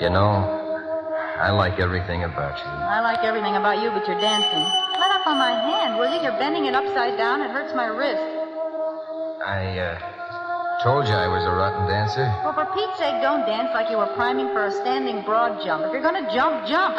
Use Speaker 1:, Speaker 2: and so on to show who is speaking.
Speaker 1: You know, I like everything about you.
Speaker 2: I like everything about you, but you're dancing. Let up on my hand, will you? You're bending it upside down. It hurts my wrist.
Speaker 1: I, uh, told you I was a rotten dancer.
Speaker 2: Well, for Pete's sake, don't dance like you were priming for a standing broad jump. If you're going to jump, jump.